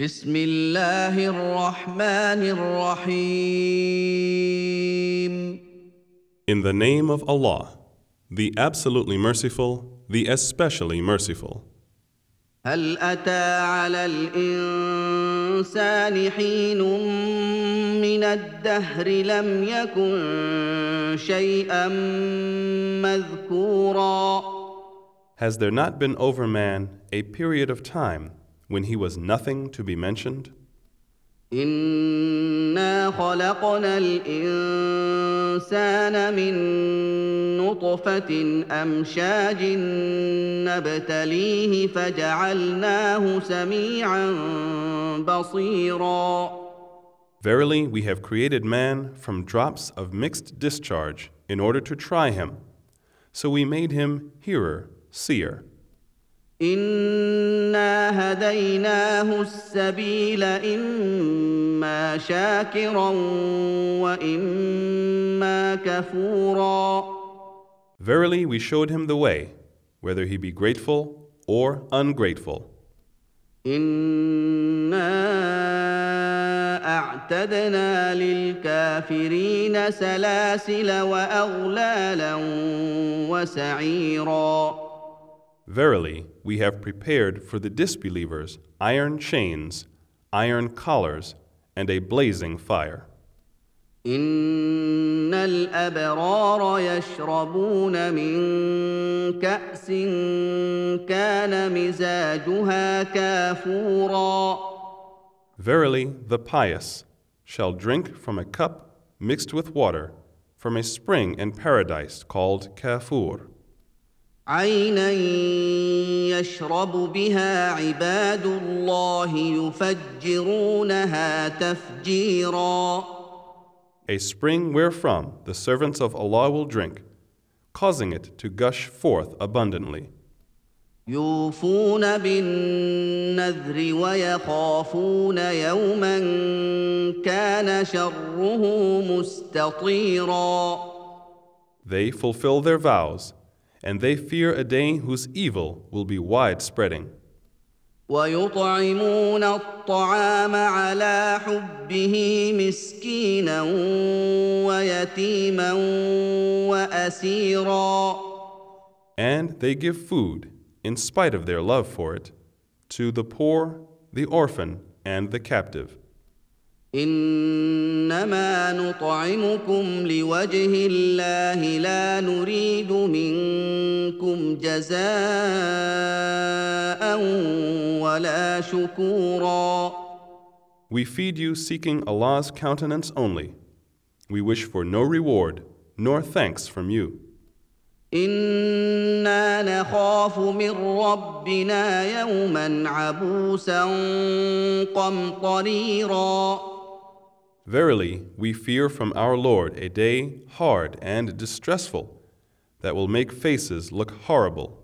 بسم الله الرحمن الرحيم In the name of Allah, the absolutely merciful, the especially merciful. هل أتى على الإنسان حين من الدهر لم يكن شيئا مذكورا Has there not been over man a period of time when he was nothing to be mentioned? إنا خلقنا الإنسان من نطفة أمشاج نبتليه فجعلناه سميعا بصيرا Verily, we have created man from drops of mixed discharge in order to try him. So we made him hearer, seer. إنا هديناه السبيل إما شاكرا وإما كفورا Verily, we showed him the way, whether he be grateful or ungrateful. إنا أعتدنا للكافرين سلاسل وأغلالا وسعيرا Verily, we have prepared for the disbelievers iron chains, iron collars, and a blazing fire. إن الأبرار يشربون من كأس كان مزاجها كافورا Verily, the pious shall drink from a cup mixed with water from a spring in paradise called Kafur, عينا يشرب بها عباد الله يفجرونها تفجيرا a spring wherefrom the servants of Allah will drink, causing it to gush forth abundantly. يوفون بالنذر ويخافون يوما كان شره مستطيرا They fulfill their vows, and they fear a day whose evil will be widespreading. ويطعمون الطعام على حبه مسكينا ويتيما واسيرا And they give food, in spite of their love for it, to the poor, the orphan, and the captive. انما نطعمكم لوجه الله لا نريد منكم جزاء ولا شكورا We feed you seeking Allah's countenance only. We wish for no reward, nor thanks from you. أنا نخاف من ربنا يوما عبوسا قمطريرا Verily, we fear from our Lord a day hard and distressful that will make faces look horrible.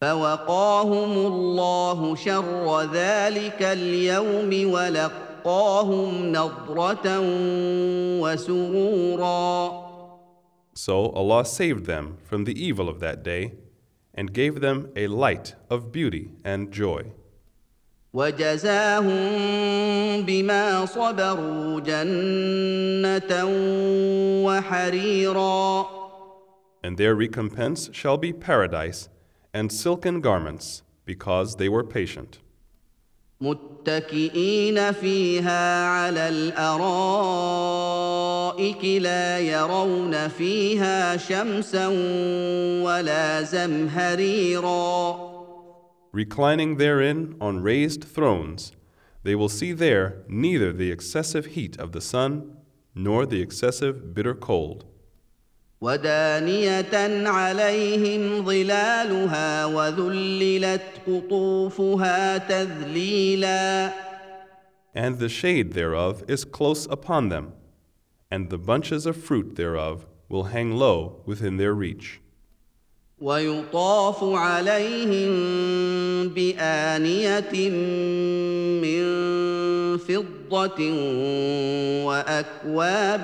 فوقاهم الله شر ذلك اليوم ولقاهم نضره وسرورا So Allah saved them from the evil of that day and gave them a light of beauty and joy. وجزاهم بما صبروا جنه وحريرا And their recompense shall be paradise and silken garments because they were patient. متكئين فيها على الارائك لا يرون فيها شمسا ولا زمهريرا Reclining therein on raised thrones, they will see there neither the excessive heat of the sun nor the excessive bitter cold. ودانيه عليهم ظلالها وذللت قطوفها تذليلا And the shade thereof is close upon them, and the bunches of fruit thereof will hang low within their reach. ويطاف عليهم بانيه من فضه واكواب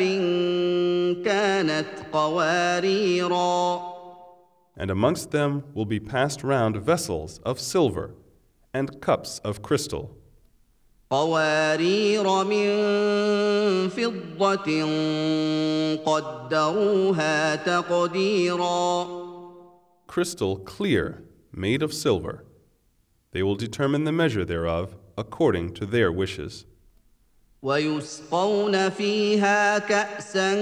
كانت قواريرا And amongst them will be passed round vessels of silver and cups of crystal. قوارير من فضة قدروها تقديرا Crystal clear, made of silver. They will determine the measure thereof according to their wishes. ويسقون فيها كأسا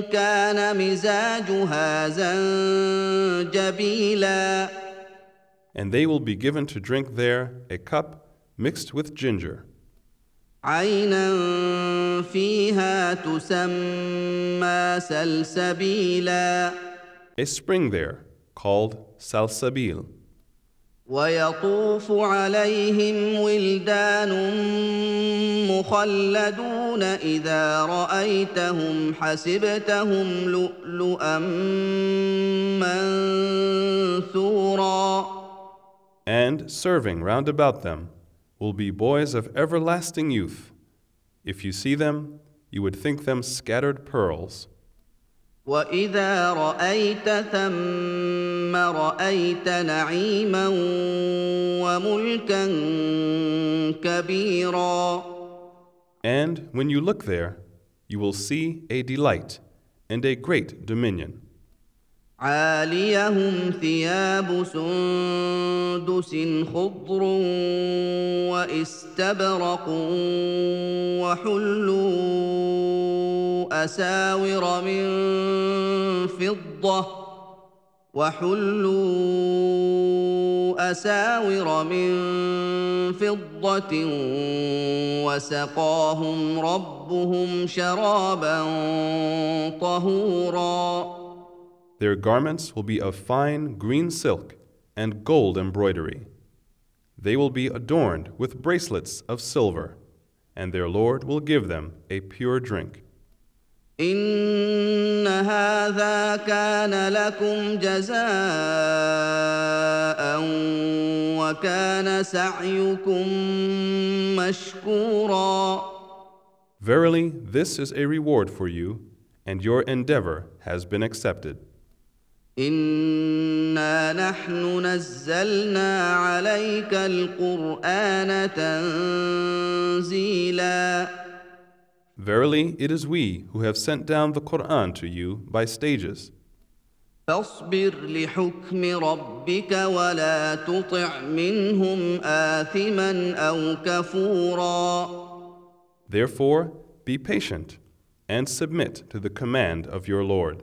كان مزاجها زنجبيلا And they will be given to drink there a cup mixed with ginger, عينا فيها تسمى سلسبيلا a spring there called Salsabil. ويطوف عليهم ولدان مخلدون اذا رايتهم حسبتهم لؤلؤا منثورا And serving round about them will be boys of everlasting youth. If you see them, you would think them scattered pearls. واذا رايت ثم رايت نعيما وملكا كبيرا And when you look there, you will see a delight and a great dominion. عاليهم ثياب سندس خضر واستبرق وحلوا اساور من فضه وحلوا اساور من فضه وسقاهم ربهم شرابا طهورا Their garments will be of fine green silk and gold embroidery. They will be adorned with bracelets of silver, and their Lord will give them a pure drink. ان هذا كان لكم جزاء وكان سعيكم مشكورا Verily, this is a reward for you, and your endeavor has been accepted. انا نحن نزلنا عليك القران تنزيلا Verily, it is we who have sent down the Quran to you by stages. فاصبر لحكم ربك ولا تطع منهم آثما أو كفورا Therefore, be patient and submit to the command of your Lord,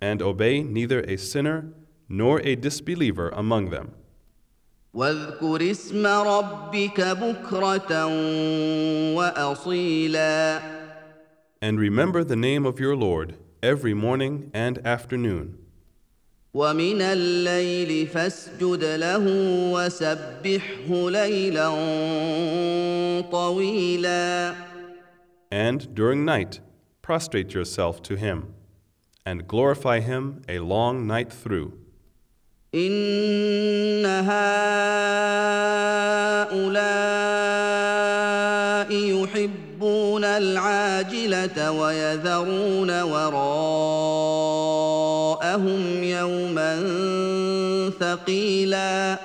and obey neither a sinner nor a disbeliever among them. واذكر اسم ربك بكرة وأصيلا And remember the name of your Lord every morning and afternoon. ومن الليل فاسجد له وسبحه ليلا طويلا And during night, prostrate yourself to him, and glorify him a long night through. إن هؤلاء يحبون العاجلة ويذرون وراءهم يوما ثقيلا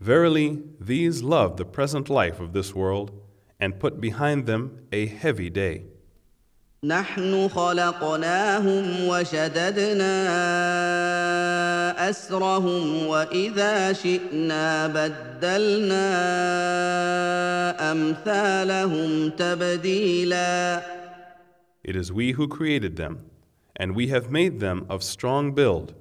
Verily, these love the present life of this world and put behind them a heavy day. نحن خلقناهم وشددنا أسرهم وإذا شئنا بدلنا أمثالهم تبديلا It is we who created them, and we have made them of strong build,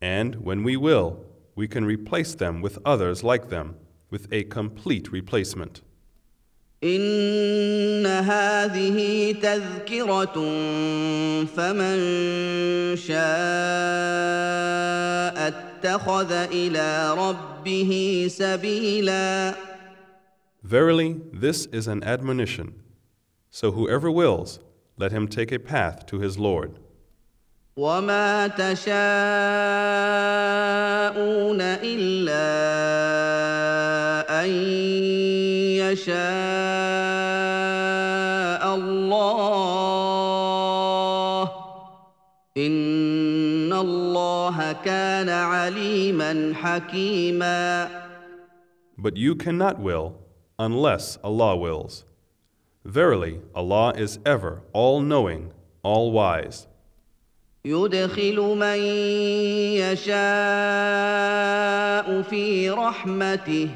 and when we will, we can replace them with others like them, with a complete replacement. إن هذه تذكرة فمن شاء اتخذ إلى ربه سبيلا Verily, this is an admonition. So whoever wills, let him take a path to his Lord. وما تشاءون إلا أن يشاء إن الله كان عليما حكيما But you cannot will unless Allah wills. Verily, Allah is ever all knowing, all wise. يدخل من يشاء في رحمته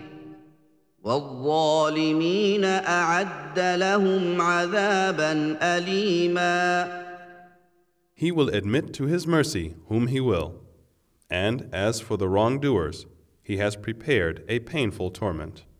والظالمين اعد لهم عذابا اليما He will admit to His mercy whom He will. And as for the wrongdoers, He has prepared a painful torment.